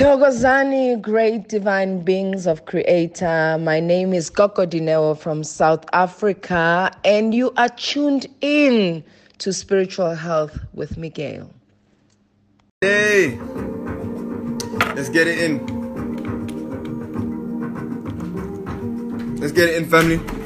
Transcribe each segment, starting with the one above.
Togozani, great divine beings of Creator. My name is Koko Dineo from South Africa, and you are tuned in to Spiritual Health with Miguel. Hey, let's get it in. Let's get it in, family.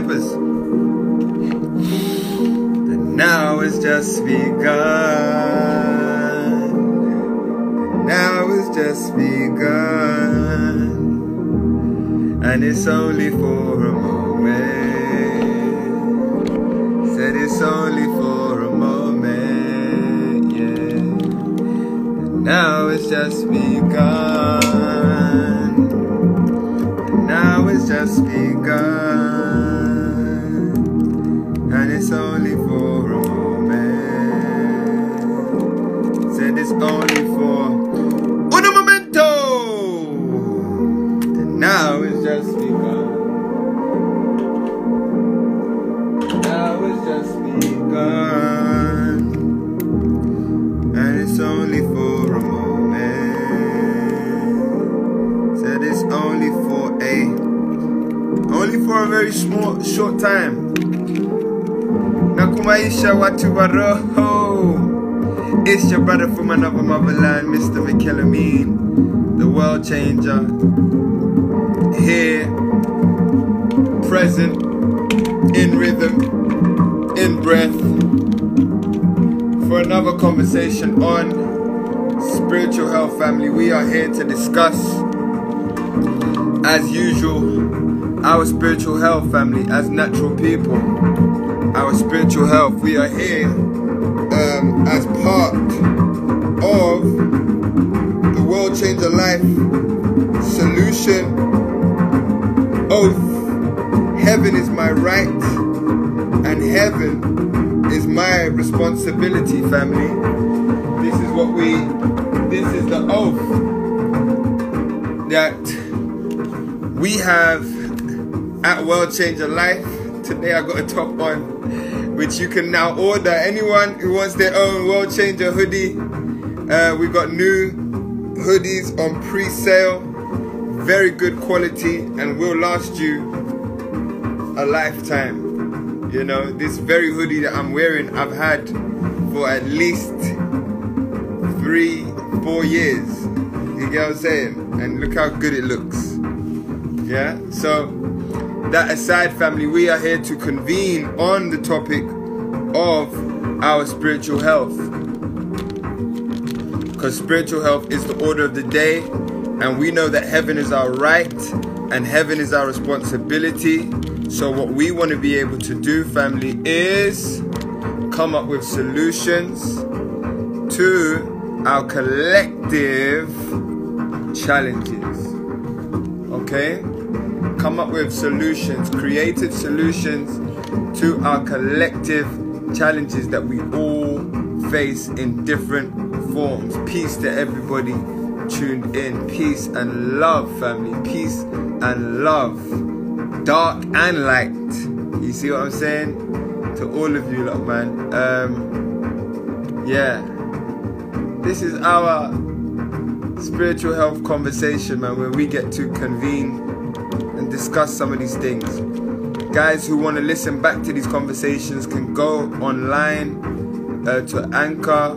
Slippers. The now is just begun. The now is just begun. And it's only for short time. Nakumaisha watu wa roho. It's your brother from another motherland, Mr. McKellamine, the world changer. Here, present, in rhythm, in breath, for another conversation on spiritual health, family. We are here to discuss, as usual, our spiritual health, family, as natural people. Our spiritual health. We are here um, as part of the World change Changer Life Solution Oath. Heaven is my right and heaven is my responsibility, family. This is what we, this is the oath that we have at World Changer Life. Today I got a top on, which you can now order. Anyone who wants their own World Changer hoodie, uh, we got new hoodies on pre-sale. Very good quality and will last you a lifetime. You know, this very hoodie that I'm wearing, I've had for at least three, four years. You get what I'm saying? And look how good it looks. Yeah? So, that aside, family, we are here to convene on the topic of our spiritual health. Because spiritual health is the order of the day, and we know that heaven is our right and heaven is our responsibility. So, what we want to be able to do, family, is come up with solutions to our collective challenges. Okay? Come up with solutions, creative solutions to our collective challenges that we all face in different forms. Peace to everybody tuned in. Peace and love, family. Peace and love. Dark and light. You see what I'm saying? To all of you, lot, man. Um, yeah. This is our spiritual health conversation, man, where we get to convene discuss some of these things. Guys who want to listen back to these conversations can go online uh, to Anchor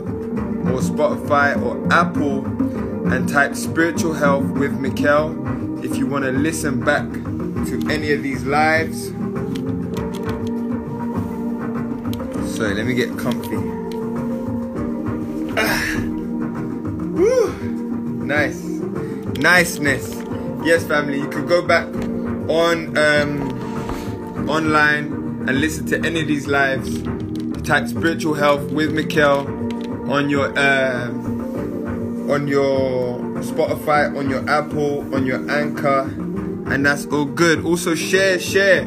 or Spotify or Apple and type spiritual health with Mikkel if you want to listen back to any of these lives. So let me get comfy. Woo. Nice. Niceness. Yes, family, you can go back on um, online and listen to any of these lives. Type spiritual health with Mikkel on your um, on your Spotify, on your Apple, on your Anchor, and that's all good. Also share, share,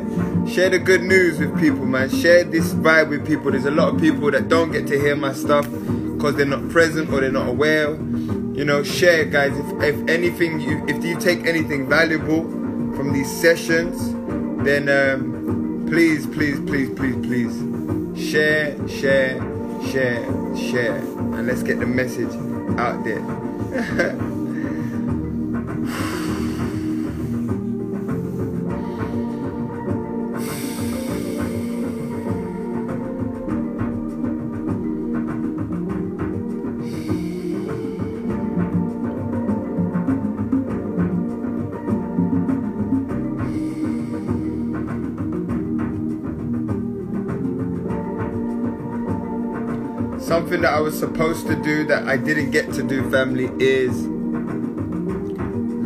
share the good news with people, man. Share this vibe with people. There's a lot of people that don't get to hear my stuff because they're not present or they're not aware. You know, share, guys. If, if anything, you if you take anything valuable from these sessions, then um, please, please, please, please, please share, share, share, share, and let's get the message out there. something that I was supposed to do that I didn't get to do, family, is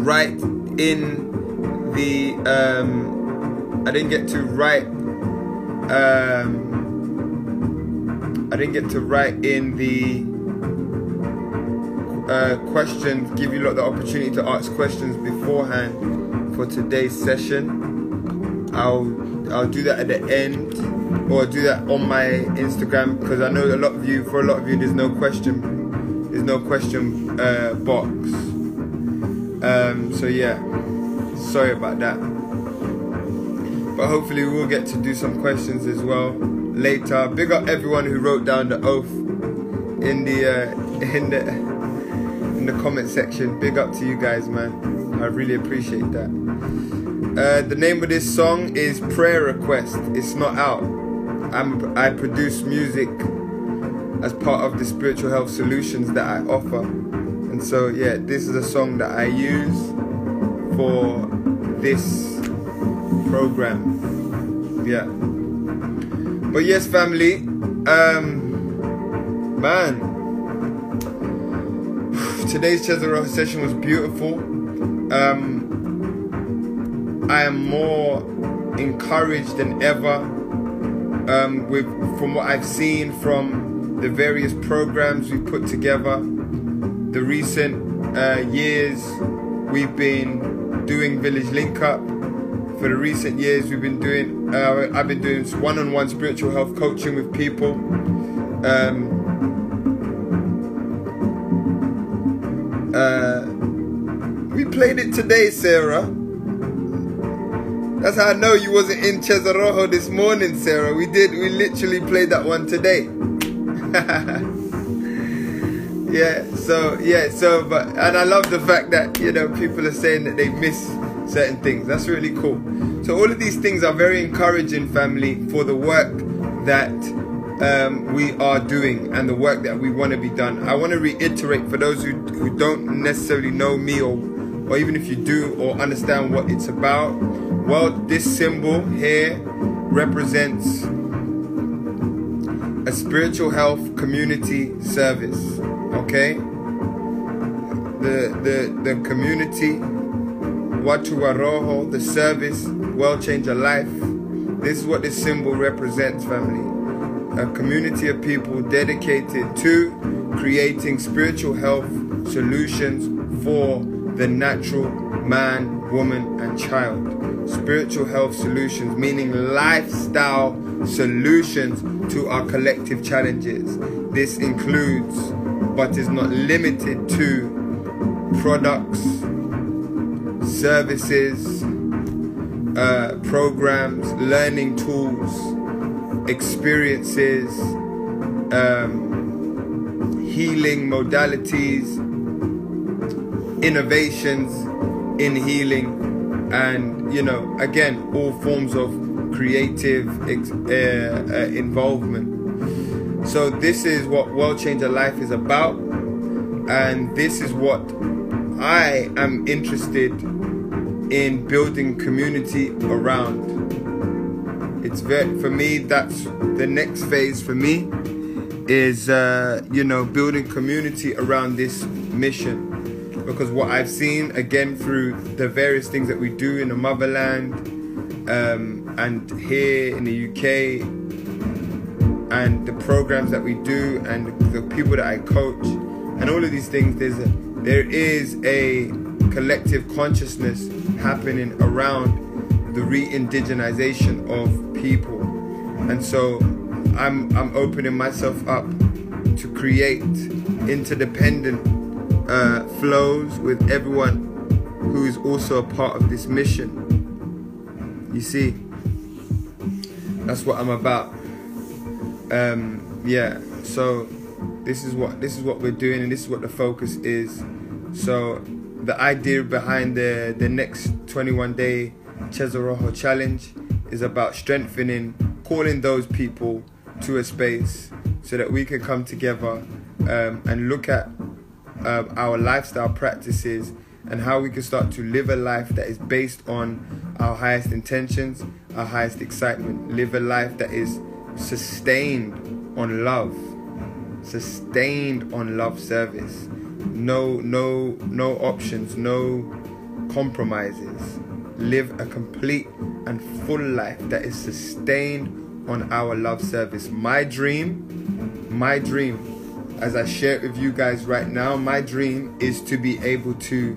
write in the. Um, I didn't get to write. Um, I didn't get to write in the uh, questions, give you lot the opportunity to ask questions beforehand for today's session. I'll I'll do that at the end or do that on my Instagram because I know a lot of you, for a lot of you, there's no question, there's no question uh, box. Um, so yeah, sorry about that. But hopefully we'll get to do some questions as well later. Big up everyone who wrote down the oath in the uh, in the in the comment section. Big up to you guys, man. I really appreciate that. Uh, the name of this song is Prayer Request. It's not out. I'm, I produce music as part of the spiritual health solutions that I offer. And so, yeah, this is a song that I use for this program. Yeah. But yes, family, um, man, today's Cesaro session was beautiful. Um, I am more encouraged than ever um, with from what I've seen from the various programs we've put together. The recent uh, years we've been doing Village Link Up. For the recent years we've been doing, uh, I've been doing one-on-one spiritual health coaching with people. Um, uh, we played it today, Sarah. That's how I know you wasn't in Chezaroho this morning, Sarah. We did. We literally played that one today. yeah. So yeah. So but and I love the fact that you know people are saying that they miss certain things. That's really cool. So all of these things are very encouraging, family, for the work that um, we are doing and the work that we want to be done. I want to reiterate for those who, who don't necessarily know me or or even if you do or understand what it's about well, this symbol here represents a spiritual health community service. Okay? The the the community Watu Waroho, the service, World Change a Life. This is what this symbol represents, family. A community of people dedicated to creating spiritual health solutions for the natural man, woman, and child spiritual health solutions, meaning lifestyle solutions to our collective challenges. This includes, but is not limited to, products, services, uh, programs, learning tools, experiences, um, healing modalities, innovations in healing and you know again all forms of creative uh, uh, involvement. So this is what world changer life is about. And this is what i am interested in building community around. It's very for me that's the next phase for me is uh, you know building community around this mission because what I've seen again through the various things that we do in the motherland um, and here in the UK and the programs that we do and the people that I coach and all of these things there's a there is a collective consciousness happening around the re-indigenization of people. And so I'm I'm opening myself up to create interdependent uh, flows with everyone who is also a part of this mission. You see? That's what I'm about. Um, yeah so this is what this is what we're doing and this is what the focus is. So the idea behind the the next 21 day Chezaroho challenge is about strengthening calling those people to a space so that we can come together um, and look at um, our lifestyle practices and how we can start to live a life that is based on our highest intentions, our highest excitement, live a life that is sustained on love, sustained on love service. No, no, no options, no compromises. Live a complete and full life that is sustained on our love service. My dream, my dream, as I share it with you guys right now, my dream is to be able to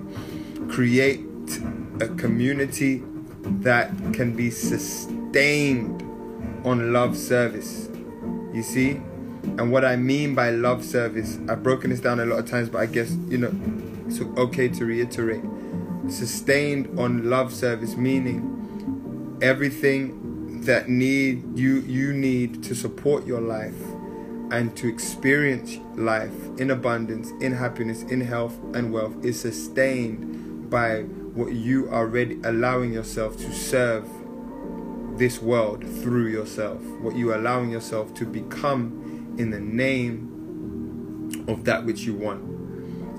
create a community that can be sustained on love service. You see? And what I mean by love service, I've broken this down a lot of times, but I guess, you know, it's okay to reiterate. Sustained on love service, meaning everything that need you you need to support your life and to experience life in abundance, in happiness, in health and wealth is sustained by what you are ready allowing yourself to serve this world through yourself, what you are allowing yourself to become in the name of that which you want.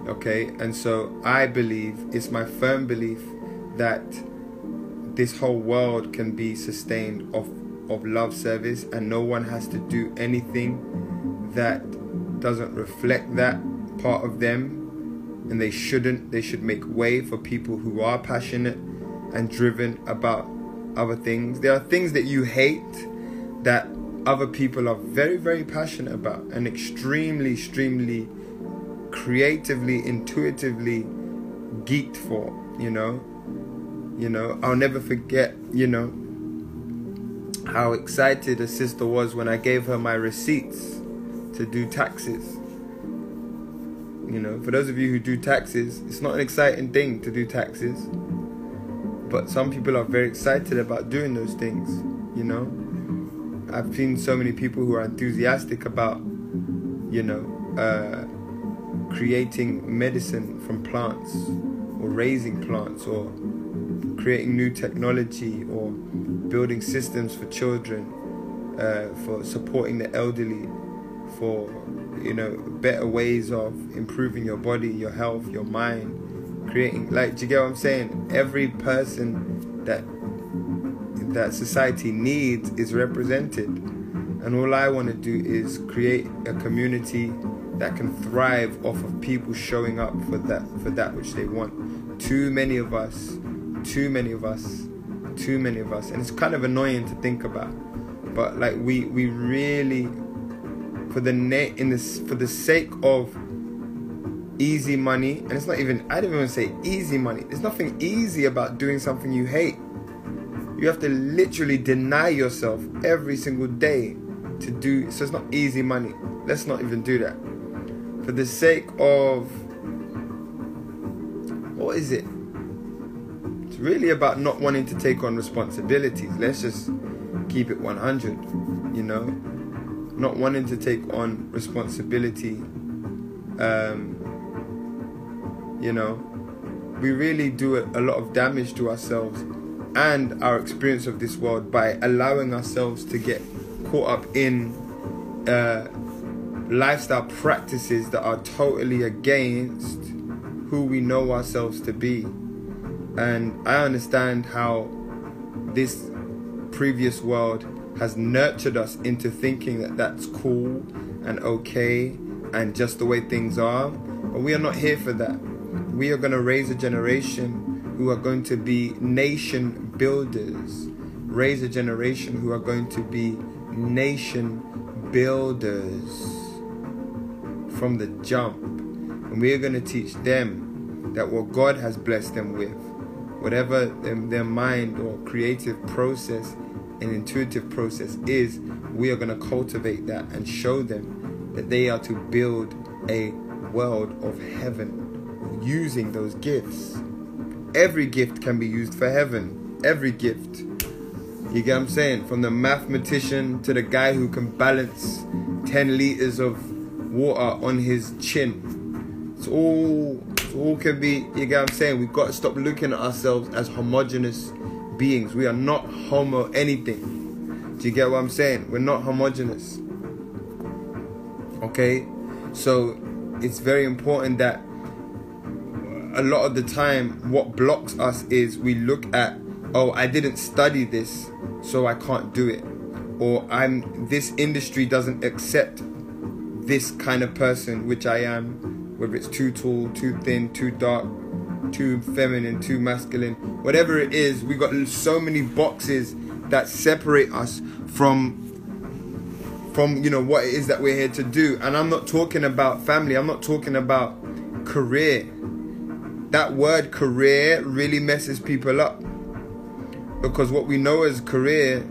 Okay, and so I believe, it's my firm belief that this whole world can be sustained of, of love service, and no one has to do anything that doesn't reflect that part of them, and they shouldn't. They should make way for people who are passionate and driven about other things. There are things that you hate that other people are very, very passionate about and extremely, extremely creatively, intuitively geeked for, you know. You know, I'll never forget, you know, how excited a sister was when I gave her my receipts to do taxes. You know, for those of you who do taxes, it's not an exciting thing to do taxes but some people are very excited about doing those things, you know. I've seen so many people who are enthusiastic about, you know, uh, creating medicine from plants or raising plants or creating new technology or building systems for children, uh, for supporting the elderly, for you know better ways of improving your body, your health, your mind, creating like do you get what I'm saying? Every person that that society needs is represented. And all I want to do is create a community that can thrive off of people showing up for that for that which they want. Too many of us, too many of us, too many of us, and it's kind of annoying to think about. But like we we really for the net in this for the sake of easy money, and it's not even, I don't even say easy money. There's nothing easy about doing something you hate. You have to literally deny yourself every single day to do, so it's not easy money. Let's not even do that. For the sake of, what is it? It's really about not wanting to take on responsibilities. Let's just keep it 100, you know? Not wanting to take on responsibility um, you know, we really do a lot of damage to ourselves and our experience of this world by allowing ourselves to get caught up in uh, lifestyle practices that are totally against who we know ourselves to be. And I understand how this previous world has nurtured us into thinking that that's cool and okay and just the way things are. But we are not here for that we are going to raise a generation who are going to be nation builders, raise a generation who are going to be nation builders from the jump. And we are going to teach them that what God has blessed them with, whatever their, mind or creative process and intuitive process is, we are going to cultivate that and show them that they are to build a world of heaven using those gifts. Every gift can be used for heaven. Every gift. You get what I'm saying? From the mathematician to the guy who can balance 10 liters of water on his chin. It's all, it's all can be, you get what I'm saying? We've got to stop looking at ourselves as homogenous beings. We are not homo anything. Do you get what I'm saying? We're not homogenous. Okay? So it's very important that a lot of the time what blocks us is we look at oh I didn't study this so I can't do it or I'm this industry doesn't accept this kind of person which I am whether it's too tall too thin too dark too feminine too masculine whatever it is we got so many boxes that separate us from from you know what it is that we're here to do. And i'm not talking about family. I'm not talking about career. That word career really messes people up. Because what we know as career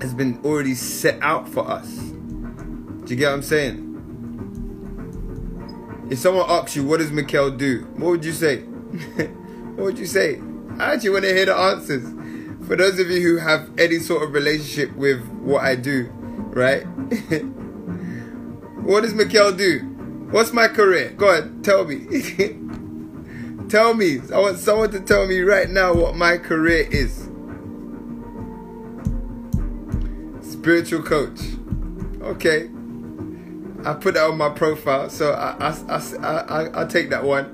has been already set out for us. Do you get what i'm saying if someone asks you what does Mikhail do what would you say what would you say i actually want to hear the answers for those of you who have any sort of relationship with what i do right? what does Mikhail do? What's my career? Go ahead, tell me. tell me. I want someone to tell me right now what my career is. Spiritual coach. Okay. I put that on my profile, so I I I I I'll take that one.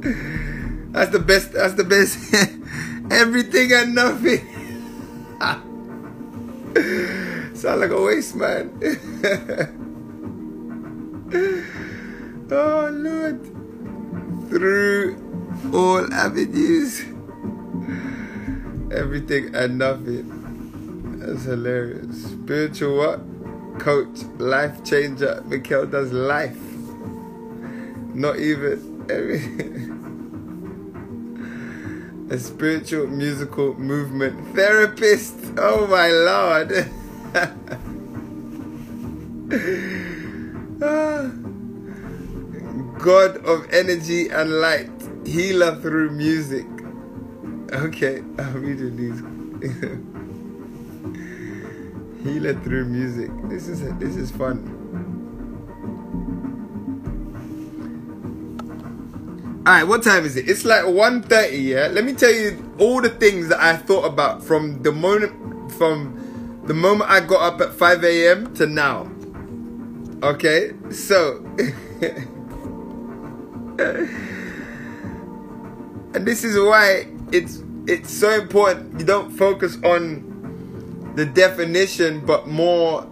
that's the best. That's the best. Everything and nothing. Sound like a waste man. oh Lord. Through all avenues. Everything and nothing. That's hilarious. Spiritual what? Coach, life changer. Mikhail does life. Not even a spiritual musical movement therapist. Oh my lord. Ah. God of energy and light, healer through music. Okay, I'm reading these. Healer through music. This is this is fun. Alright, what time is it? It's like 1.30, yeah? Let me tell you all the things that I thought about from the moment from the moment I got up at 5 a.m. to now. Okay? So And this is why it's it's so important you don't focus on the definition but more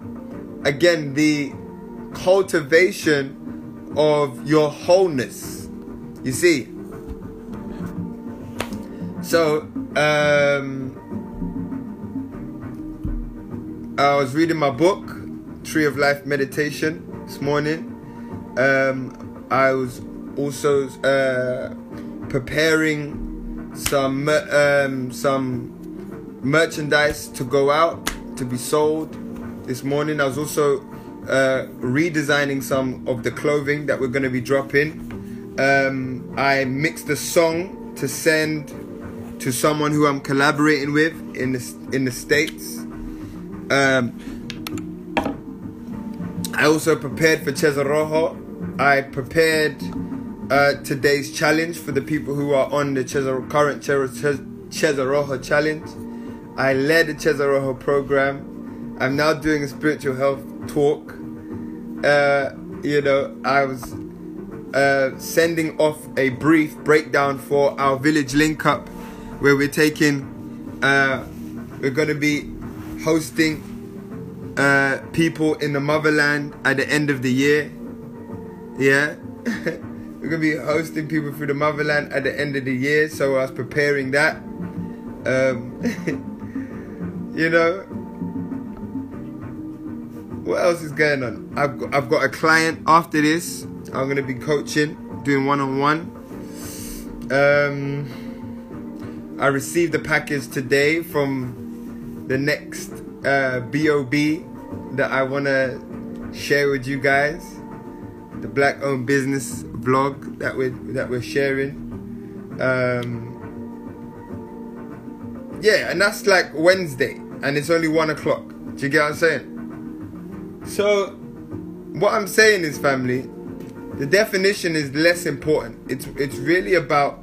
again the cultivation of your wholeness you see, so um, I was reading my book, Tree of Life Meditation, this morning. Um, I was also uh, preparing some um, some merchandise to go out to be sold this morning. I was also uh, redesigning some of the clothing that we're going to be dropping um, I mixed a song to send to someone who I'm collaborating with in the in the states. Um, I also prepared for Cesar I prepared uh, today's challenge for the people who are on the Cesar, current Cesar challenge. I led the Cesar program. I'm now doing a spiritual health talk. Uh, you know, I was uh, sending off a brief breakdown for our village link up where we're taking uh, we're going to be hosting uh, people in the motherland at the end of the year yeah we're going to be hosting people through the motherland at the end of the year so i was preparing that um, you know what else is going on? I've got, I've got a client after this. I'm gonna be coaching, doing one on one. Um, I received a package today from the next uh, BOB that I wanna share with you guys. The black-owned business vlog that we're that we're sharing. Um, yeah, and that's like Wednesday, and it's only one o'clock. Do you get what I'm saying? So, what I'm saying is, family, the definition is less important. It's it's really about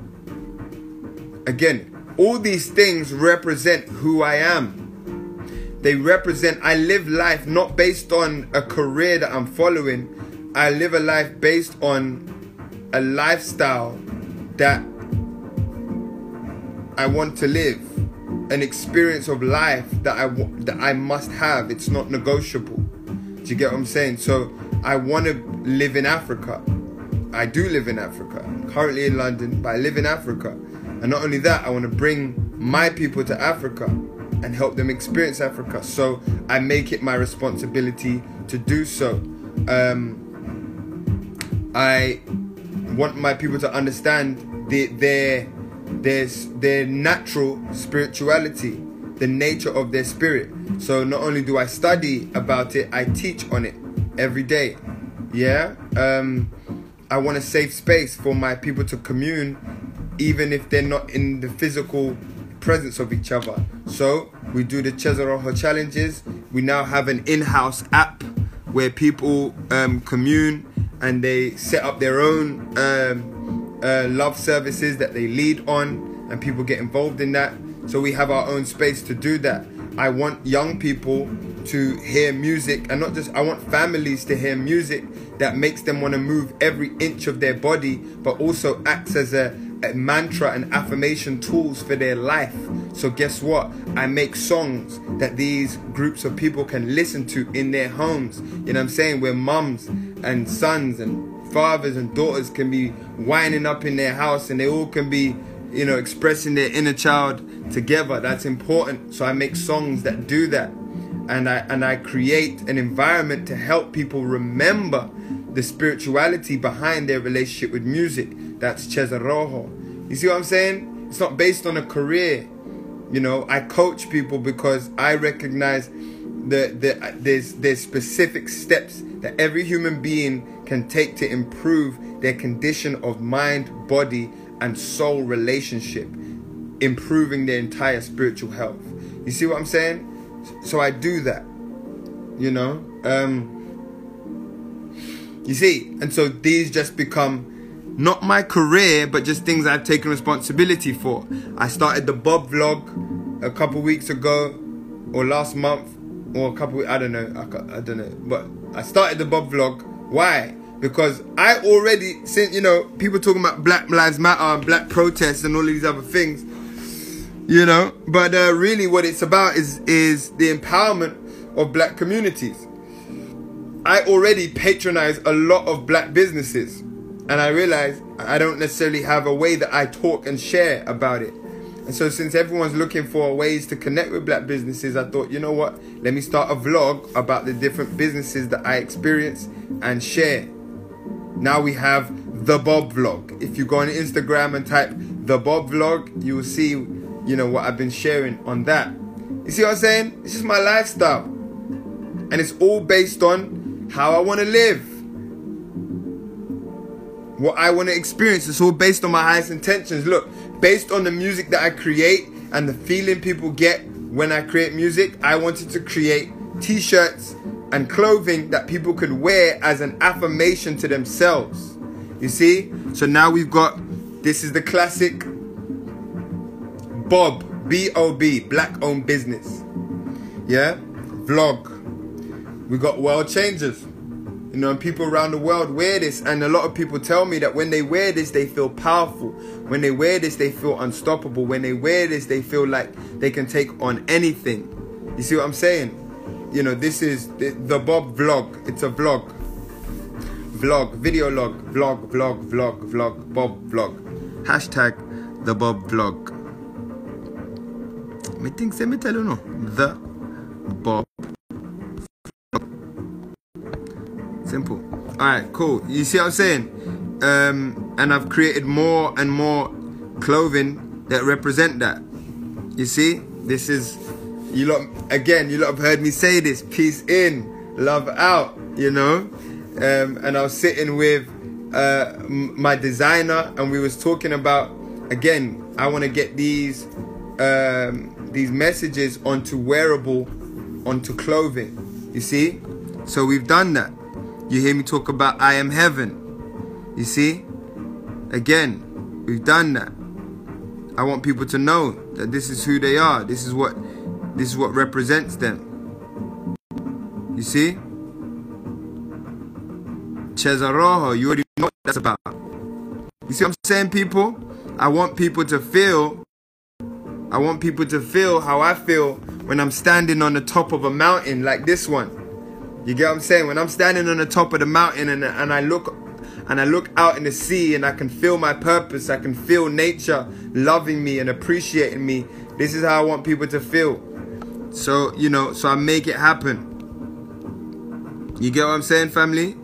again, all these things represent who I am. They represent I live life not based on a career that I'm following. I live a life based on a lifestyle that I want to live an experience of life that I that I must have. It's not negotiable. Do you get what I'm saying? So I want to live in Africa. I do live in Africa. I'm currently in London, but I live in Africa. And not only that, I want to bring my people to Africa and help them experience Africa. So I make it my responsibility to do so. Um, I want my people to understand the, their there's their natural spirituality, the nature of their spirit. So not only do I study about it, I teach on it every day. Yeah. Um, I want a safe space for my people to commune, even if they're not in the physical presence of each other. So we do the Chezaroho challenges. We now have an in-house app where people um, commune and they set up their own um, uh, love services that they lead on, and people get involved in that. So we have our own space to do that. I want young people to hear music, and not just I want families to hear music that makes them want to move every inch of their body, but also acts as a, a mantra and affirmation tools for their life. So guess what? I make songs that these groups of people can listen to in their homes. You know what I'm saying? Where mums and sons and fathers and daughters can be winding up in their house and they all can be, you know, expressing their inner child together. That's important. So I make songs that do that. And I and I create an environment to help people remember the spirituality behind their relationship with music. That's Chezaroho. You see what I'm saying? It's not based on a career. You know, I coach people because I recognize that the, there's there's specific steps that every human being can take to improve their condition of mind, body, and soul relationship, improving their entire spiritual health. You see what I'm saying? So I do that. You know? Um you see, and so these just become not my career, but just things I've taken responsibility for. I started the Bob vlog a couple weeks ago, or last month, or a couple. I don't know. I, I don't know. But I started the Bob vlog. Why? Because I already, since you know, people talking about Black Lives Matter and Black protests and all these other things, you know. But uh, really, what it's about is is the empowerment of Black communities. I already patronize a lot of Black businesses, and I realize I don't necessarily have a way that I talk and share about it. And so, since everyone's looking for ways to connect with black businesses, I thought, you know what? Let me start a vlog about the different businesses that I experience and share. Now we have the Bob vlog. If you go on Instagram and type the Bob vlog, you will see, you know, what I've been sharing on that. You see what I'm saying? This is my lifestyle. And it's all based on how I want to live. What I want to experience. It's all based on my highest intentions. Look, based on the music that I create and the feeling people get when I create music, I wanted to create t shirts and clothing that people could wear as an affirmation to themselves. You see? So now we've got this is the classic Bob, B O B, black owned business. Yeah? Vlog. We got world changers. You know, people around the world wear this, and a lot of people tell me that when they wear this, they feel powerful. When they wear this, they feel unstoppable. When they wear this, they feel like they can take on anything. You see what I'm saying? You know, this is the, the Bob vlog. It's a vlog. Vlog, video log, vlog, vlog, vlog, vlog, Bob vlog. Hashtag the Bob vlog. Me think, say me tell you no. The Bob Simple. All right, cool. You see what I'm saying? Um, and I've created more and more clothing that represent that. You see, this is you lot again. You lot have heard me say this: peace in, love out. You know, um, and I was sitting with uh, my designer, and we was talking about again. I want to get these um, these messages onto wearable, onto clothing. You see, so we've done that. You hear me talk about I am heaven. You see, again, we've done that. I want people to know that this is who they are. This is what this is what represents them. You see? Chezaroho, you already know what that's about. You see what I'm saying, people? I want people to feel I want people to feel how I feel when I'm standing on the top of a mountain like this one. You get what I'm saying? When I'm standing on the top of the mountain and, and I look and I look out in the sea and I can feel my purpose, I can feel nature loving me and appreciating me. This is how I want people to feel. So, you know, so I make it happen. You get what I'm saying, family?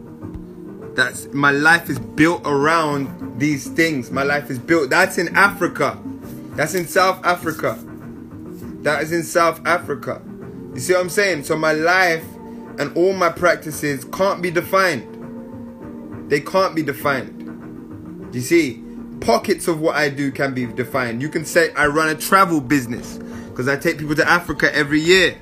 That's my life is built around these things. My life is built. That's in Africa. That's in South Africa. That is in South Africa. You see what I'm saying? So my life and all my practices can't be defined. They can't be defined. You see, pockets of what I do can be defined. You can say I run a travel business because I take people to Africa every year.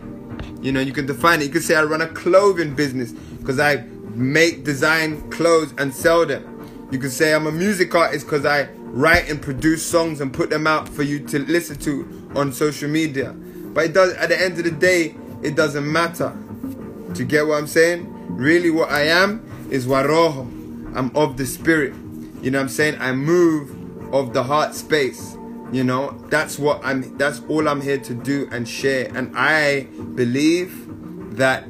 You know, you can define it. You can say I run a clothing business because I make, design clothes and sell them. You can say I'm a music artist because I write and produce songs and put them out for you to listen to on social media. But it does at the end of the day, it doesn't matter. To get what I'm saying? Really what I am is waroho. I'm of the spirit. You know what I'm saying? I move of the heart space. You know, that's what I'm that's all I'm here to do and share. And I believe that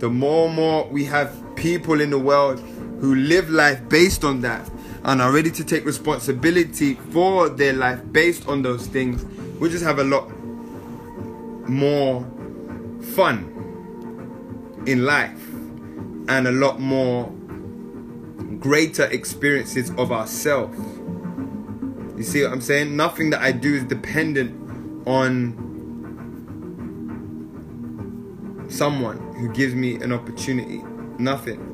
the more and more we have people in the world who live life based on that, and are ready to take responsibility for their life based on those things, we just have a lot more fun in life and a lot more greater experiences of ourselves. You see what I'm saying? Nothing that I do is dependent on someone who gives me an opportunity. Nothing.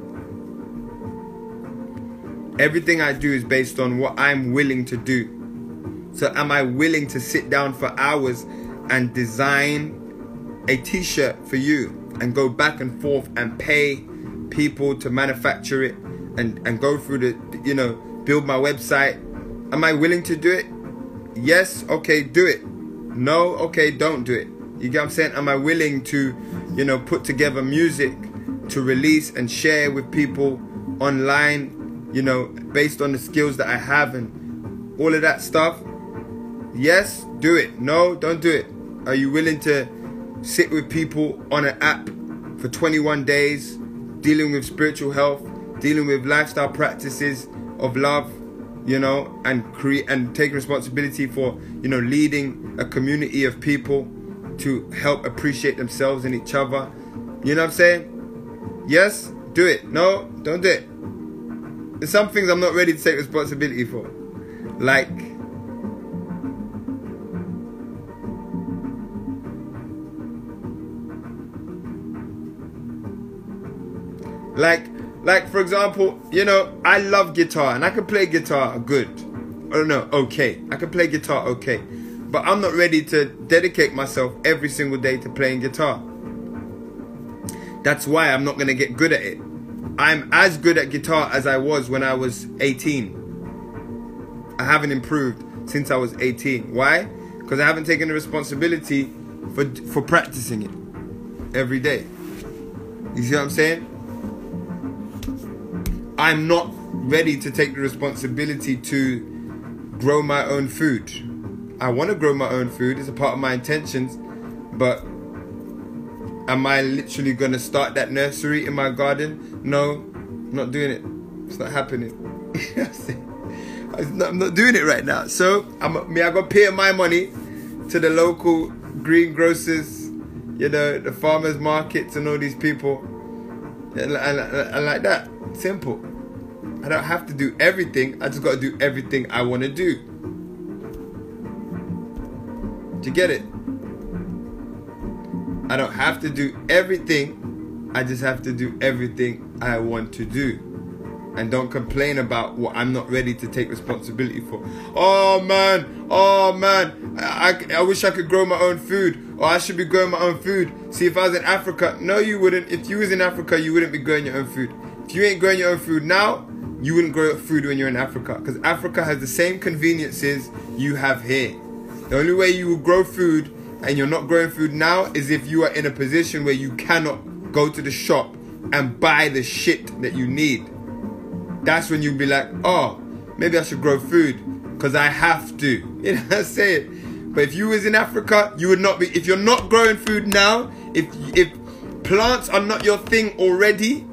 Everything I do is based on what I'm willing to do. So, am I willing to sit down for hours and design a t shirt for you and go back and forth and pay people to manufacture it and, and go through the, you know, build my website? Am I willing to do it? Yes, okay, do it. No, okay, don't do it. You get what I'm saying? Am I willing to, you know, put together music to release and share with people online you know, based on the skills that I have and all of that stuff. Yes, do it. No, don't do it. Are you willing to sit with people on an app for 21 days, dealing with spiritual health, dealing with lifestyle practices of love, you know, and create and take responsibility for, you know, leading a community of people to help appreciate themselves and each other. You know what I'm saying? Yes, do it. No, don't do it. There's some things I'm not ready to take responsibility for. Like Like like for example, you know, I love guitar and I can play guitar good. Oh, I don't know, okay. I can play guitar okay. But I'm not ready to dedicate myself every single day to playing guitar. That's why I'm not going to get good at it. I'm as good at guitar as I was when I was 18. I haven't improved since I was 18. Why? Because I haven't taken the responsibility for for practicing it every day. You see what I'm saying? I'm not ready to take the responsibility to grow my own food. I want to grow my own food. It's a part of my intentions, but am I literally going to start that nursery in my garden? No, I'm not doing it. It's not happening. I'm not doing it right now. So I'm me. I got to pay my money to the local greengrocers, you know, the farmers markets and all these people. And, and, and like that. Simple. I don't have to do everything. I just got to do everything I want to do. Do you get it? I don't have to do everything. I just have to do everything I want to do. And don't complain about what I'm not ready to take responsibility for. Oh man, oh man, I, I, I wish I could grow my own food. Or I should be growing my own food. See, if I was in Africa, no, you wouldn't. If you was in Africa, you wouldn't be growing your own food. If you ain't growing your own food now, you wouldn't grow food when you're in Africa. Because Africa has the same conveniences you have here. The only way you will grow food and you're not growing food now is if you are in a position where you cannot go to the shop and buy the shit that you need. That's when you'll be like, oh, maybe I should grow food because I have to. You know what I'm saying? But if you was in Africa, you would not be. If you're not growing food now, if if plants are not your thing already,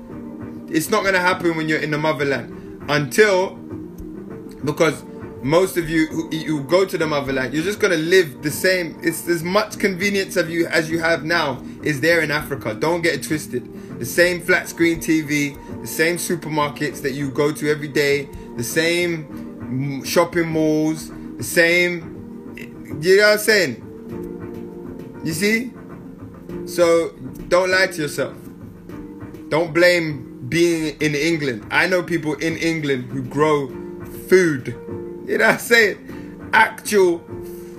it's not gonna happen when you're in the motherland until because most of you who you go to the motherland, you're just gonna live the same. It's as much convenience of you as you have now is there in Africa. Don't get it twisted. The same flat screen TV, the same supermarkets that you go to every day, the same shopping malls, the same. You know what I'm saying? You see? So don't lie to yourself. Don't blame being in England. I know people in England who grow food you know what I'm saying? Actual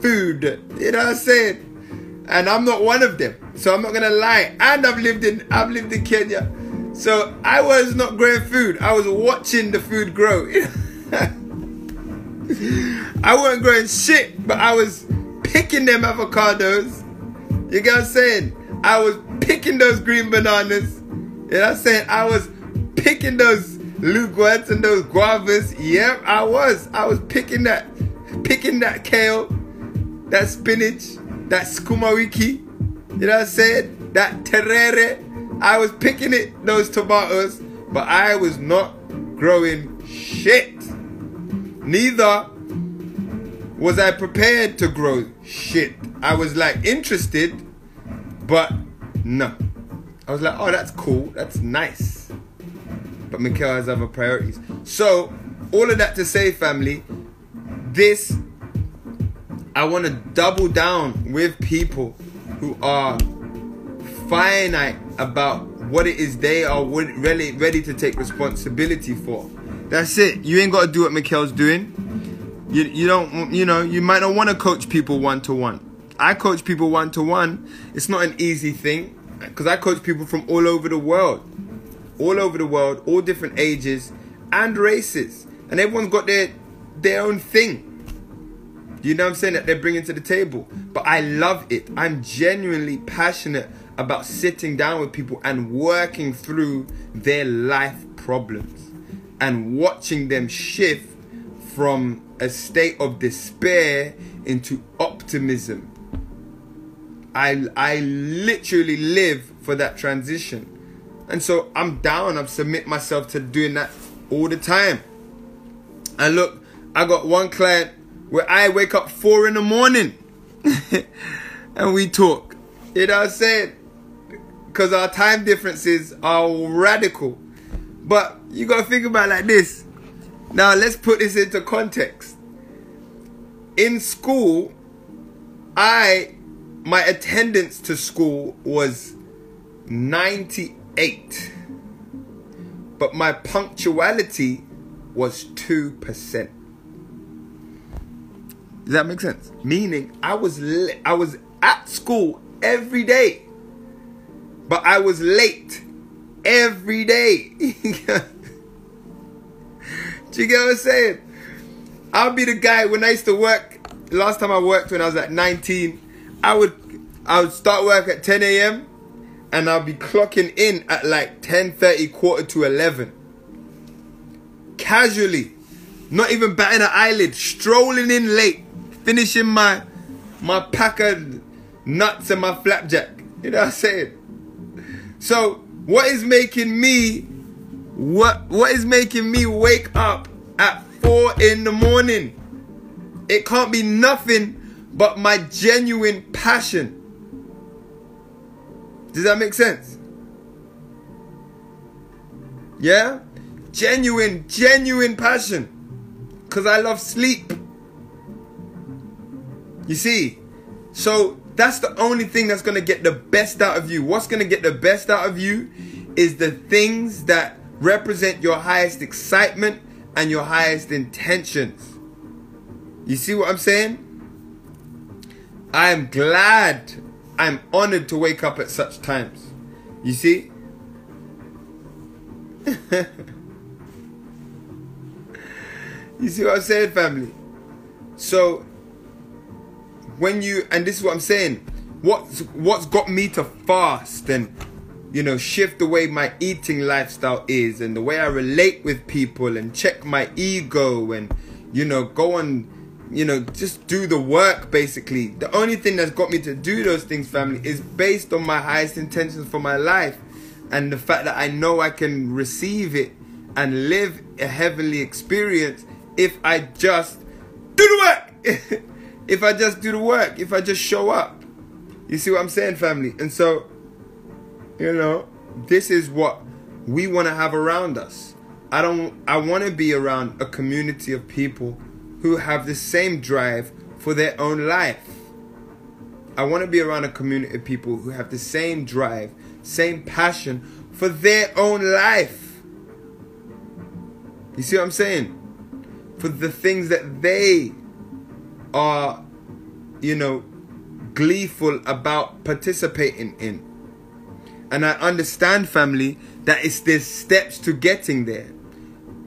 food. You know what I'm saying? And I'm not one of them. So I'm not gonna lie. And I've lived in I've lived in Kenya. So I was not growing food. I was watching the food grow. I wasn't growing shit, but I was picking them avocados. You get what I'm saying? I was picking those green bananas. You know what I'm saying? I was picking those loquats and those guavas. Yep, I was. I was picking that, picking that kale, that spinach, that sukuma wiki. You know what I said? That terere. I was picking it, those tomatoes, but I was not growing shit. Neither was I prepared to grow shit. I was like interested, but no. I was like, oh, that's cool. That's nice but Mikhail has other priorities. So, all of that to say, family, this I want to double down with people who are finite about what it is they are really ready to take responsibility for. That's it. You ain't got to do what Mikhail's doing. You, you don't, you know, you might not want to coach people one to one. I coach people one to one. It's not an easy thing because I coach people from all over the world all over the world, all different ages and races, and everyone's got their their own thing. You know what I'm saying that they're bringing to the table. But I love it. I'm genuinely passionate about sitting down with people and working through their life problems and watching them shift from a state of despair into optimism. I I literally live for that transition. And so I'm down. I submit myself to doing that all the time. And look, I got one client where I wake up four in the morning and we talk. You know what I'm saying? Because our time differences are radical. But you gotta think about like this. Now let's put this into context. In school, I my attendance to school was 90 eight, but my punctuality was 2%. Does that make sense? Meaning I was li- I was at school every day, but I was late every day. Do you get what I'm saying? I'll be the guy when I used to work. Last time I worked when I was at 19, I would I would start work at 10 a.m and I'll be clocking in at like 10:30, quarter to 11. Casually, not even batting an eyelid, strolling in late, finishing my my pack of nuts and my flapjack. You know what I'm saying? So, what is making me what what is making me wake up at 4 in the morning? It can't be nothing but my genuine passion does that make sense? Yeah? Genuine, genuine passion. Because I love sleep. You see? So that's the only thing that's going to get the best out of you. What's going to get the best out of you is the things that represent your highest excitement and your highest intentions. You see what I'm saying? I am glad, I'm honored to wake up at such times. You see? you see what I'm saying, family? So, when you, and this is what I'm saying, what's, what's got me to fast and, you know, shift the way my eating lifestyle is and the way I relate with people and check my ego and, you know, go on you know, just do the work basically. The only thing that's got me to do those things, family, is based on my highest intentions for my life and the fact that I know I can receive it and live a heavenly experience if I just do the work. if I just do the work, if I just show up. You see what I'm saying, family? And so, you know, this is what we want to have around us. I don't I want to be around a community of people who have the same drive for their own life. I want to be around a community of people who have the same drive, same passion for their own life. You see what I'm saying? For the things that they are, you know, gleeful about participating in. And I understand, family, that it's there's steps to getting there.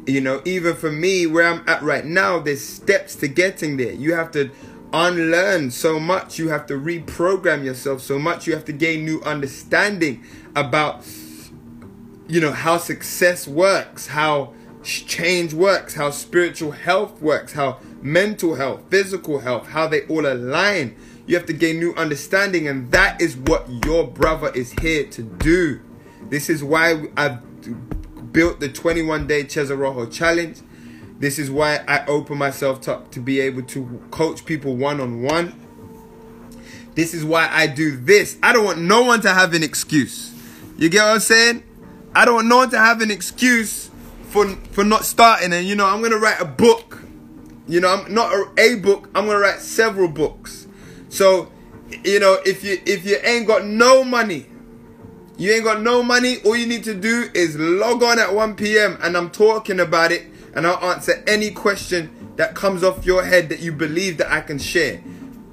You know, even for me, where I'm at right now, there's steps to getting there. You have to unlearn so much. You have to reprogram yourself so much. You have to gain new understanding about, you know, how success works, how change works, how spiritual health works, how mental health, physical health, how they all align. You have to gain new understanding, and that is what your brother is here to do. This is why I've built the 21 day Chezaroho challenge. This is why I open myself up to be able to coach people one on one. This is why I do this. I don't want no one to have an excuse. You get what I'm saying? I don't want no one to have an excuse for for not starting. And you know, I'm gonna write a book. You know, I'm not a, a book. I'm gonna write several books. So, you know, if you if you ain't got no money, you ain't got no money. All you need to do is log on at 1 p.m. and I'm talking about it and I'll answer any question that comes off your head that you believe that I can share.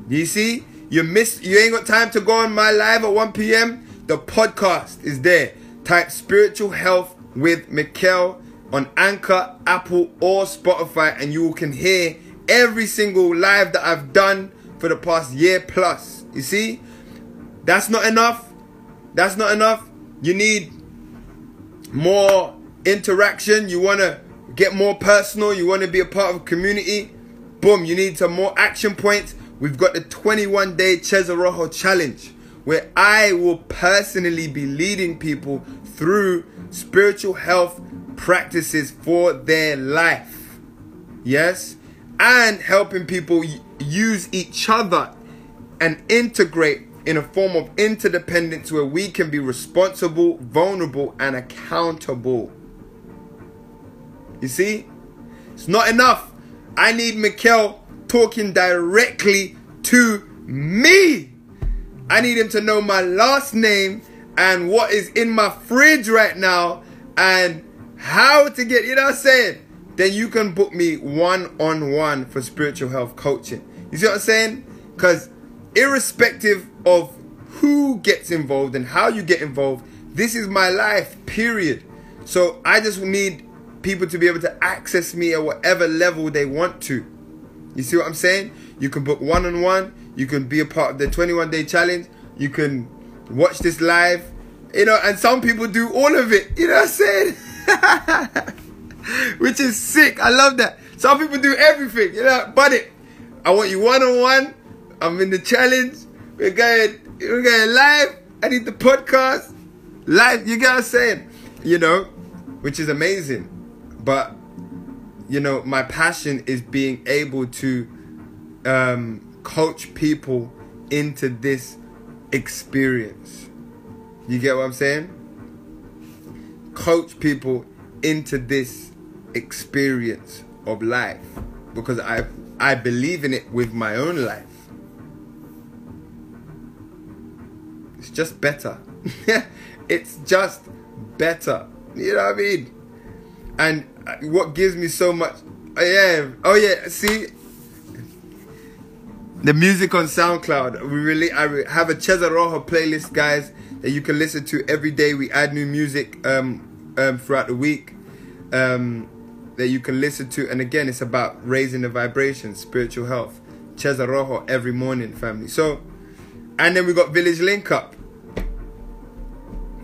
You see? You miss you ain't got time to go on my live at 1 p.m. The podcast is there. Type spiritual health with Mikkel on Anchor, Apple, or Spotify, and you can hear every single live that I've done for the past year plus. You see? That's not enough. That's not enough. You need more interaction. You want to get more personal. You want to be a part of a community. Boom, you need some more action points. We've got the 21 day Chezaroho challenge where I will personally be leading people through spiritual health practices for their life. Yes? And helping people use each other and integrate in a form of interdependence where we can be responsible, vulnerable, and accountable. You see? It's not enough. I need Mikkel talking directly to me. I need him to know my last name and what is in my fridge right now and how to get, you know what I'm saying? Then you can book me one on one for spiritual health coaching. You see what I'm saying? Because irrespective of who gets involved and how you get involved, this is my life, period. So I just need people to be able to access me at whatever level they want to. You see what I'm saying? You can book one on one, you can be a part of the 21 day challenge, you can watch this live, you know, and some people do all of it, you know what I'm saying? Which is sick. I love that. Some people do everything, you know, but it. I want you one on one I'm in the challenge. We're going, we're going live. I need the podcast live. You what I'm saying? You know, which is amazing. But, you know, my passion is being able to um, coach people into this experience. You get what I'm saying? Coach people into this experience of life because I I believe in it with my own life. Just better. it's just better. You know what I mean? And what gives me so much oh yeah, oh yeah, see the music on SoundCloud. We really I have a Chezaroho playlist guys that you can listen to every day. We add new music um, um, throughout the week um, that you can listen to. And again, it's about raising the vibration, spiritual health. Chezaroho every morning, family. So, and then we got Village Link Up.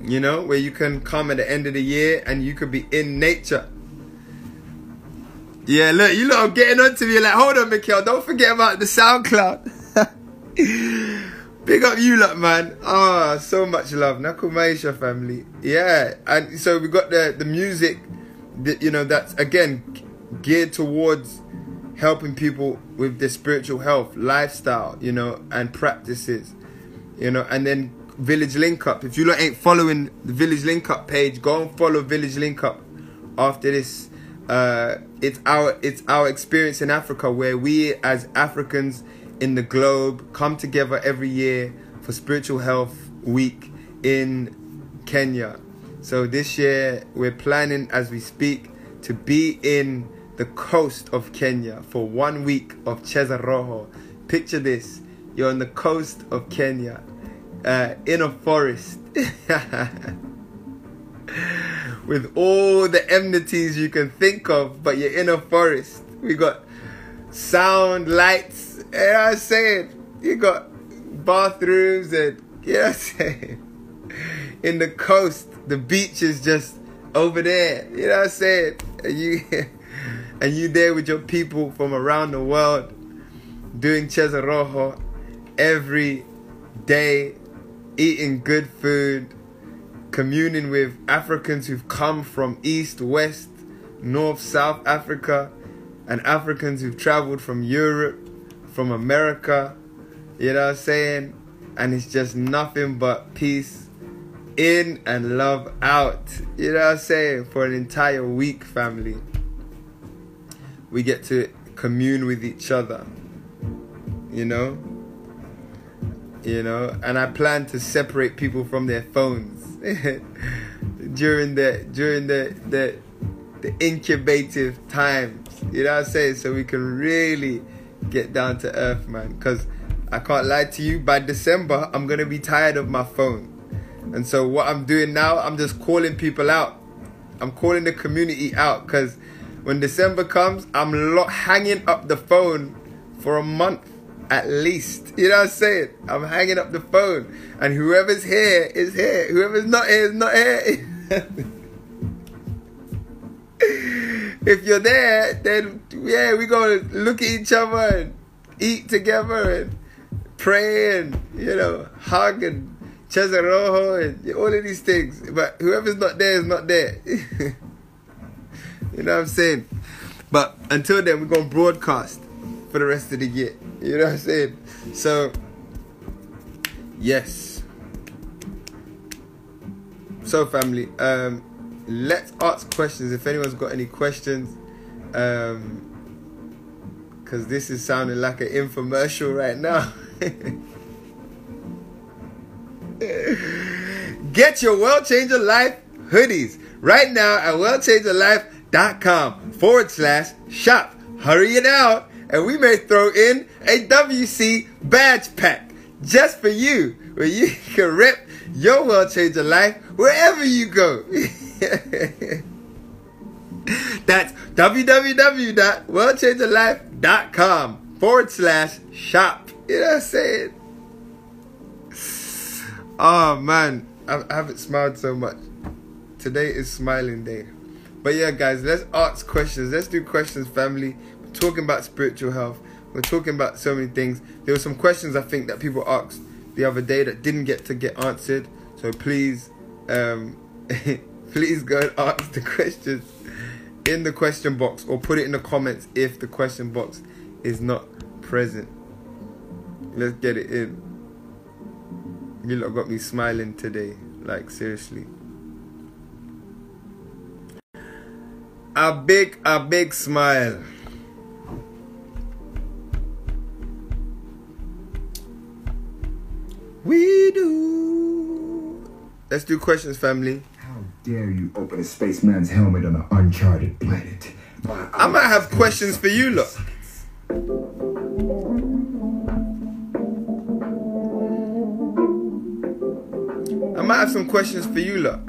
You know, where you can come at the end of the year and you could be in nature. Yeah, look, you lot are getting onto me like, hold on, Mikhail, don't forget about the SoundCloud. Big up you lot, man. Ah, oh, so much love. Nakumaisha family. Yeah. And so we got the the music that you know that's again geared towards helping people with their spiritual health, lifestyle, you know, and practices. You know, and then Village Link Up. If you lot ain't following the Village Link Up page, go and follow Village Link Up after this. Uh it's our it's our experience in Africa where we as Africans in the globe come together every year for Spiritual Health Week in Kenya. So this year we're planning as we speak to be in the coast of Kenya for one week of Chezaroho. Picture this you're on the coast of Kenya uh, in a forest with all the enmities you can think of, but you're in a forest. We got sound, lights, you know I'm saying? You got bathrooms and you know I'm saying? In the coast, the beach is just over there. You know I'm saying? And you and you there with your people from around the world doing Chezaroho every day, eating good food, communing with Africans who've come from East, West, North, South Africa, and Africans who've traveled from Europe from America. You know what I'm saying? And it's just nothing but peace in and love out. You know what I'm saying? For an entire week, family. We get to commune with each other. You know? You know, and I plan to separate people from their phones during the during the the the incubative times. You know what I'm saying? So we can really get down to earth, man. Because I can't lie to you, by December, I'm to be tired of my phone. And so, what I'm doing now, I'm just calling people out. I'm calling the community out because when December comes, I'm lo- hanging up the phone for a month at least. You know what I'm saying? I'm hanging up the phone. And whoever's here is here. Whoever's not here is not here. if you're there, then yeah, we gonna look at each other and eat together and pray and you know hug and Rojo and all of these things. But whoever's not there is not there. you know what I'm saying? But until then, we're gonna broadcast for the rest of the year. You know what I'm saying? So yes. So family, um, let's ask questions. If anyone's got any questions, um, because this is sounding like an infomercial right now. Get your World Changer Life hoodies right now at worldchangerlife.com forward slash shop. Hurry it out, and we may throw in a WC badge pack just for you, where you can rip your World Changer Life wherever you go. That's www.worldchangerlife.com forward slash shop. You know what I'm saying? Oh man, I, haven't smiled so much. Today is smiling day. But yeah, guys, let's ask questions. Let's do questions, family. Talking about spiritual health. We're talking about so many things. There were some questions I think that people asked the other day that didn't get to get answered. So please, um, please go and ask the questions in the question box or put it in the comments if the question box is not present. Let's get it in. You lot got me smiling today. Like, seriously. A big, a big smile. We do. Let's do questions, family. How dare you open a spaceman's helmet on an uncharted planet? My I might have questions for you, look. I might have some questions for you, look.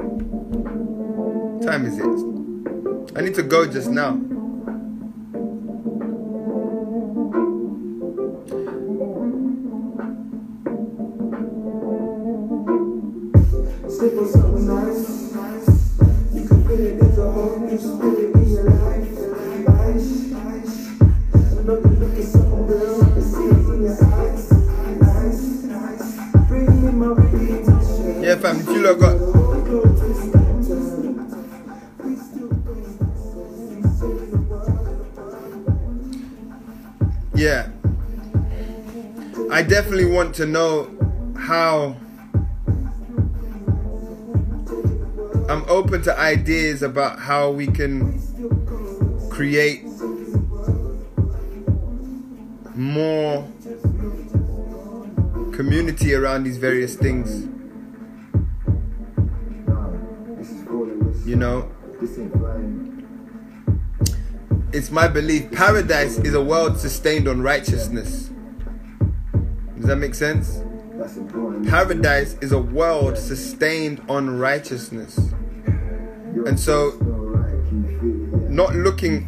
Time is it? I need to go just now. Yeah. I definitely want to know how I'm open to ideas about how we can create more community around these various things. You know, it's my belief paradise is a world sustained on righteousness. Does that make sense? Paradise is a world sustained on righteousness. And so-. Not looking,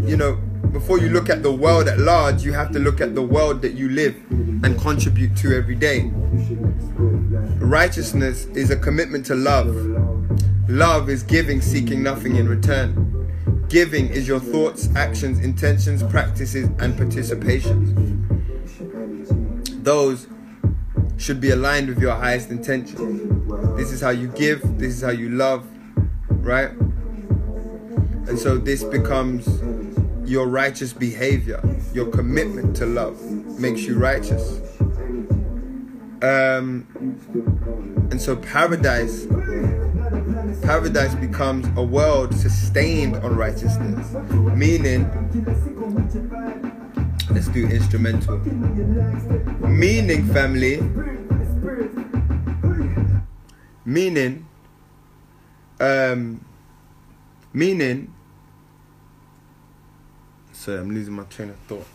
you know, before you look at the world at large, you have to look at the world that you live and contribute to every day. Righteousness is a commitment to love. Love is giving, seeking nothing in return. Giving is your thoughts, actions, intentions, practices, and participations. Those should be aligned with your highest intention. This is how you give, this is how you love, right? And so this becomes your righteous behavior, your commitment to love makes you righteous. Um, and so paradise paradise becomes a world sustained on righteousness meaning let's do instrumental. Meaning family. Meaning um meaning sorry i'm losing my train of thought.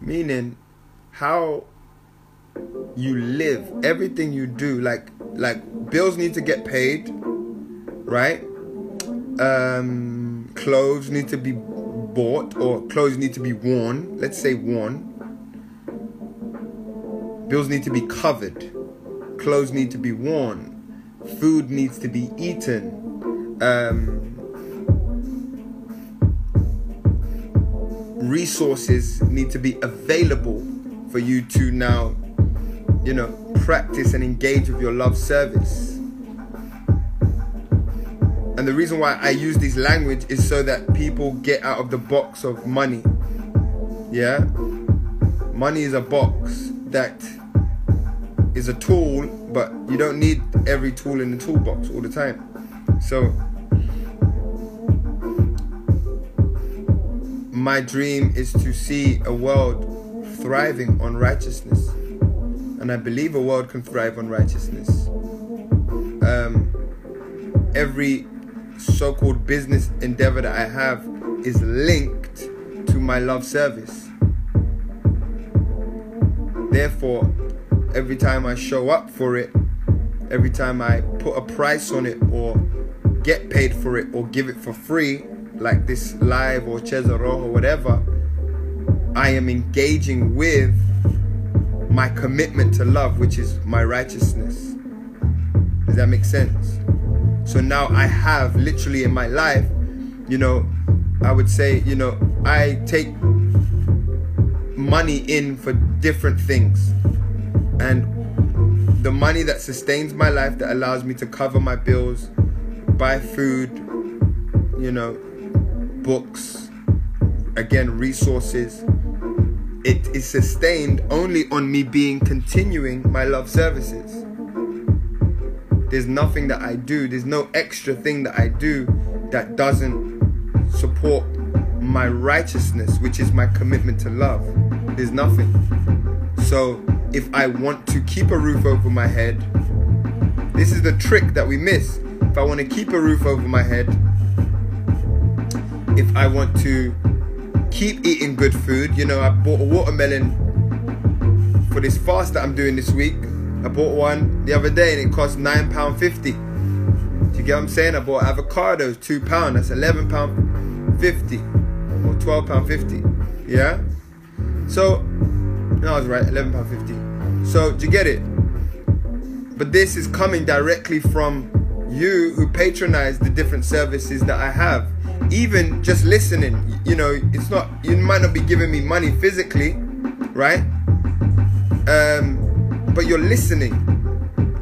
Meaning how you live everything you do like like bills need to get paid right? Um clothes need to be bought or clothes need to be worn let's say worn. Bills need to be covered clothes need to be worn food needs to be eaten um resources need to be available for you to now you know, practice and engage with your love service. And the reason why I use this language is so that people get out of the box of money. Yeah? Money is a box that is a tool, but you don't need every tool in the toolbox all the time. So, my dream is to see a world thriving on righteousness and I believe a world can thrive on righteousness. Um, every so-called business endeavor that I have is linked to my love service. Therefore, every time I show up for it, every time I put a price on it or get paid for it or give it for free, like this live or Cesaro or whatever, I am engaging with my commitment to love, which is my righteousness. Does that make sense? So now I have literally in my life, you know, I would say, you know, I take money in for different things. And the money that sustains my life, that allows me to cover my bills, buy food, you know, books, again, resources, it is sustained only on me being continuing my love services. there's nothing that I do, there's no extra thing that I do that doesn't support my righteousness, which is my commitment to love. There's nothing. So if I want to keep a roof over my head, this is the trick that we miss. If I want to keep a roof over my head, if I want to keep eating good food, you know, I bought a watermelon for this fast that I'm doing this week. I bought one the other day and it cost £9.50. Do you get what I'm saying? I bought avocados, £2, that's £11.50 or £12.50. Yeah? So, no, I was right, £11.50. So, do you get it? But this is coming directly from you who patronize the different services that I have. Even just listening, you know, it's not, you might not be giving me money physically, right? Um, but you're listening,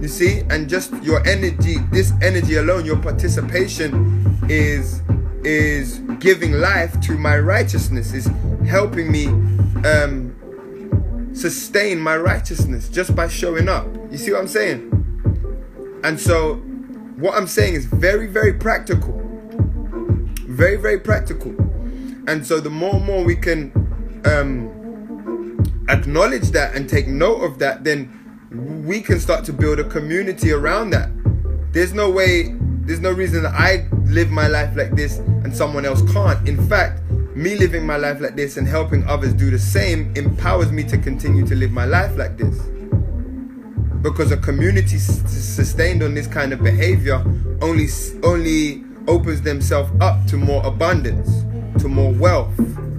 you see, and just your energy, this energy alone, your participation is is giving life to my righteousness, is helping me um, sustain my righteousness just by showing up. You see what I'm saying? And so, what I'm saying is very, very practical. Very, very practical. And so, the more and more we can um, acknowledge that and take note of that, then we can start to build a community around that. There's no way, there's no reason that I live my life like this and someone else can't. In fact, me living my life like this and helping others do the same empowers me to continue to live my life like this. Because a community s- sustained on this kind of behavior only only opens themselves up to more abundance, to more wealth,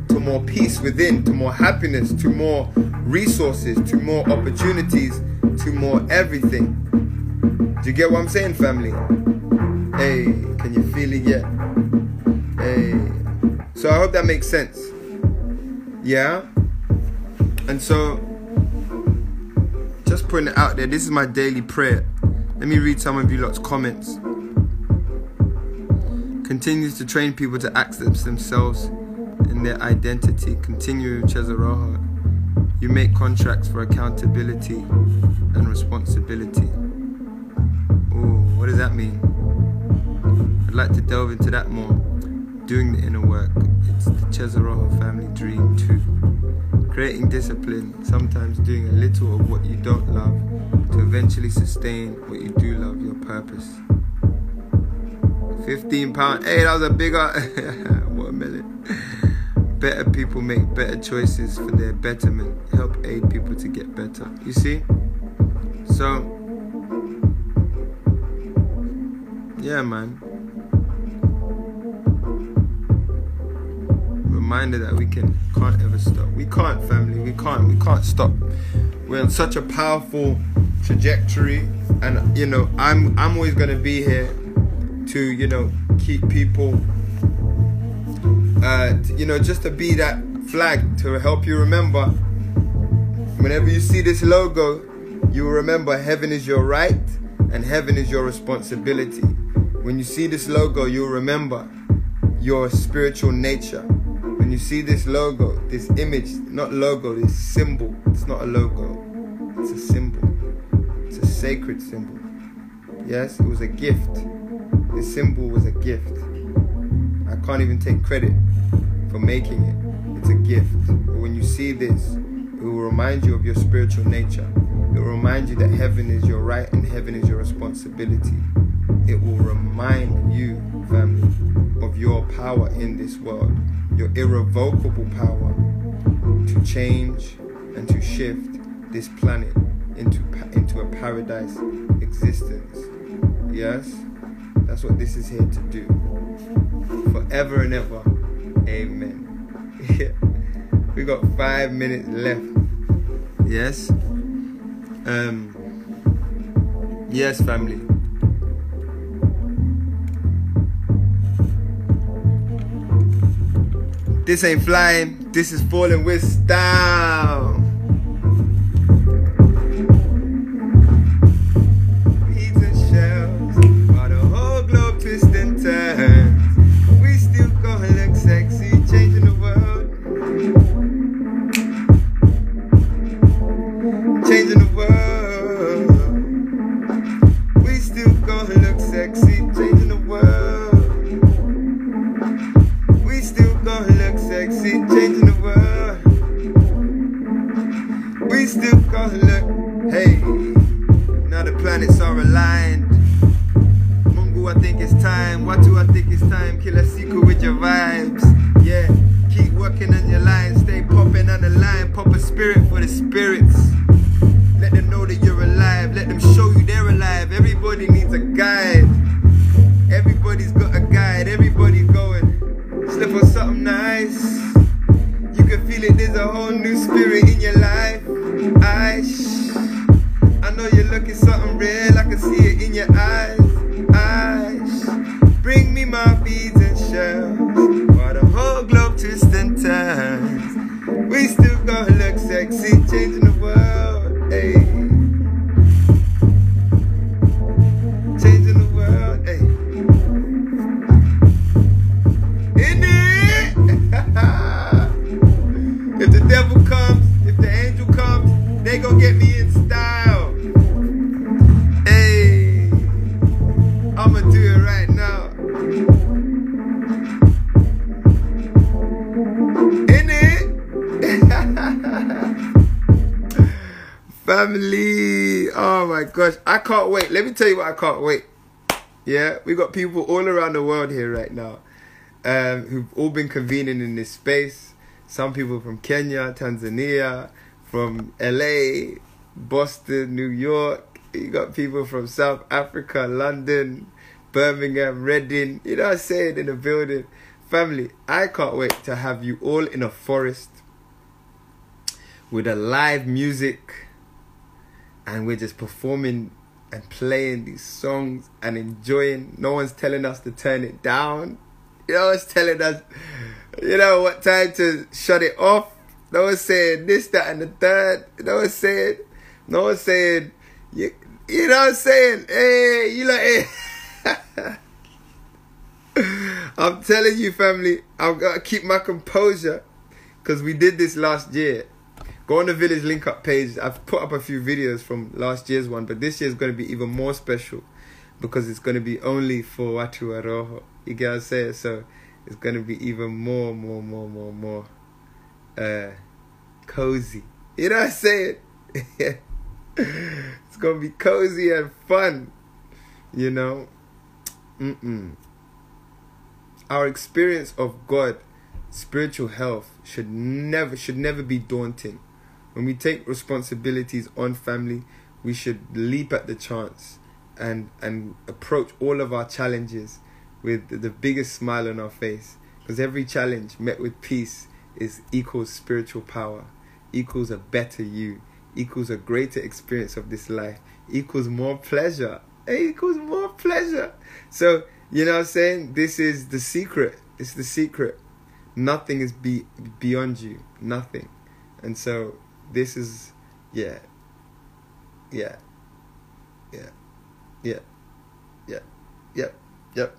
to more peace within, to more happiness, to more resources, to more opportunities, to more everything. Do you get what I'm saying, family? Hey, can you feel it yet? Hey. So I hope that makes sense. Yeah? And so, just putting it out there, this is my daily prayer. Let me read some of you lot's comments. Continues to train people to access themselves and their identity. Continue, Chezaroho. You make contracts for accountability and responsibility. Ooh, what does that mean? I'd like to delve into that more. Doing the inner work. It's the Chezaroho family dream too. Creating discipline, sometimes doing a little of what you don't love to eventually sustain what you do love, your purpose. 15 pound. Hey, that was a bigger uh, watermelon. Better people make better choices for their betterment. Help aid people to get better. You see? So, yeah, man. Reminder that we can can't ever stop. We can't, family. We can't. We can't stop. We're on such a powerful trajectory, and you know, I'm I'm always gonna be here to you know keep people uh, t- you know, just to be that flag to help you remember. Whenever you see this logo, you will remember heaven is your right and heaven is your responsibility. When you see this logo, you'll remember your spiritual nature. When you see this logo, this image, not logo, this symbol, it's not a logo, it's a symbol. It's a sacred symbol. Yes, it was a gift. This symbol was a gift. I can't even take credit for making it. It's a gift. But when you see this, it will remind you of your spiritual nature. It will remind you that heaven is your right and heaven is your responsibility. It will remind you, family, of your power in this world, your irrevocable power to change and to shift this planet into into a paradise existence. Yes, that's what this is here to do forever and ever. Amen. we got five minutes left. Yes. Um. Yes, family. This ain't flying. This is falling with style. Beads and shells. While the whole globe twists and turns. We still gonna look sexy, changing me tell you what I can't wait. Yeah, we got people all around the world here right now um, who've all been convening in this space. Some people from Kenya, Tanzania, from LA, Boston, New York. You got people from South Africa, London, Birmingham, Reading. You know I'm saying? In the building. Family, I can't wait to have you all in a forest with a live music and we're just performing and playing these songs and enjoying. No one's telling us to turn it down. No one's telling us, you know, what time to shut it off. No one's saying this, that, and the third. No one's saying, no one's saying, you, you know what I'm saying? Hey, you like, hey. I'm telling you, family, I've got to keep my composure because we did this last year. Go on the Village Link Up page. I've put up a few videos from last year's one, but this year's going to be even more special because it's going to be only for Watu Aroho. You get what I'm saying? So it's going to be even more, more, more, more, more uh, cozy. You know what I'm saying? it's going to be cozy and fun. You know? Mm-mm. Our experience of God, spiritual health, should never should never be daunting. When we take responsibilities on family, we should leap at the chance and and approach all of our challenges with the biggest smile on our face. Because every challenge met with peace is equals spiritual power, equals a better you, equals a greater experience of this life, equals more pleasure. It equals more pleasure. So, you know what I'm saying? This is the secret. It's the secret. Nothing is be beyond you. Nothing. And so this is yeah. Yeah. Yeah. Yeah. Yeah. Yep. Yep.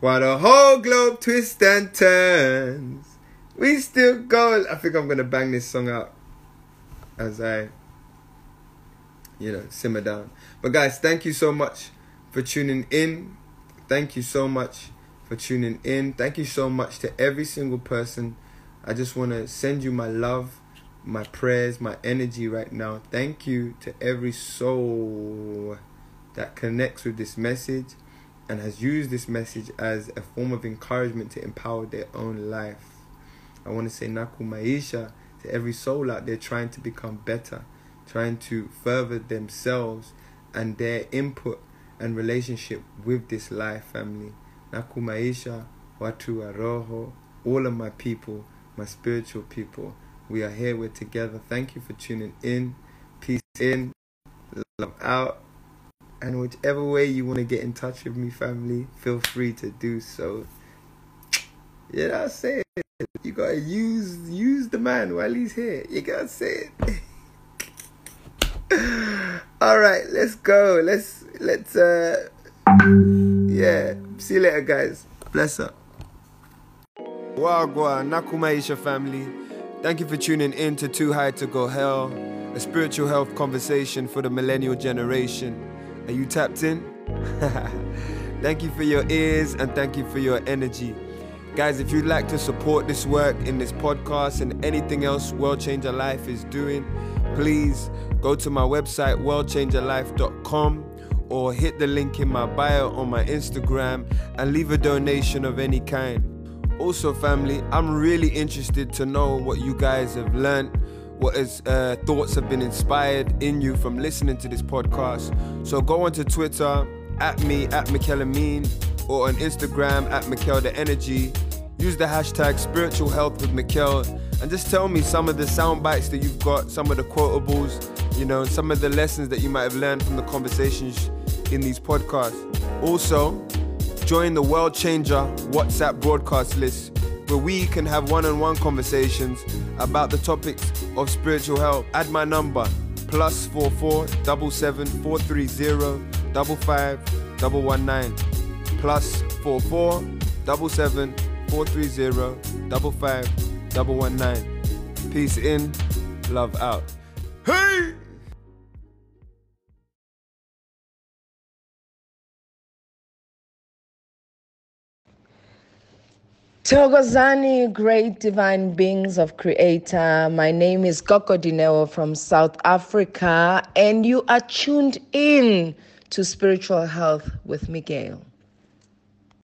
While the whole globe twists and turns, we still go. I think I'm gonna bang this song out as I, you know, simmer down. But guys, thank you so much for tuning in. Thank you so much for tuning in. Thank you so much to every single person. I just want to send you my love, my prayers, my energy right now. Thank you to every soul that connects with this message and has used this message as a form of encouragement to empower their own life. I want to say Naku Maisha to every soul out there trying to become better, trying to further themselves and their input and relationship with this life family. Naku Maisha, Watu Aroho, all of my people, my spiritual people. We are here, we're together. Thank you for tuning in. Peace in, love out. And whichever way you want to get in touch with me, family, feel free to do so. Yeah, that's it. You gotta use use the man while he's here. You gotta say it. All right, let's go. Let's let's uh yeah. See you later, guys. Bless up. Wagwa Nakumaisha family. Thank you for tuning in to Too High to Go Hell, a spiritual health conversation for the millennial generation. Are you tapped in? thank you for your ears and thank you for your energy. Guys, if you'd like to support this work in this podcast and anything else World Changer Life is doing, please go to my website, worldchangerlife.com, or hit the link in my bio on my Instagram and leave a donation of any kind. Also, family, I'm really interested to know what you guys have learned, what is, uh, thoughts have been inspired in you from listening to this podcast. So go onto Twitter at me at Mikel Ameen or on Instagram at Mikel the Energy. Use the hashtag spiritual health with Mikel and just tell me some of the sound bites that you've got, some of the quotables, you know, some of the lessons that you might have learned from the conversations in these podcasts. Also, join the World Changer WhatsApp broadcast list where we can have one on one conversations about the topics of spiritual health. Add my number plus four four double seven four three zero double five double one nine plus four four double seven four three zero double five double one nine. Peace in, love out. Hey! Togozani, great divine beings of Creator. My name is Goko Dineo from South Africa, and you are tuned in to Spiritual Health with Miguel.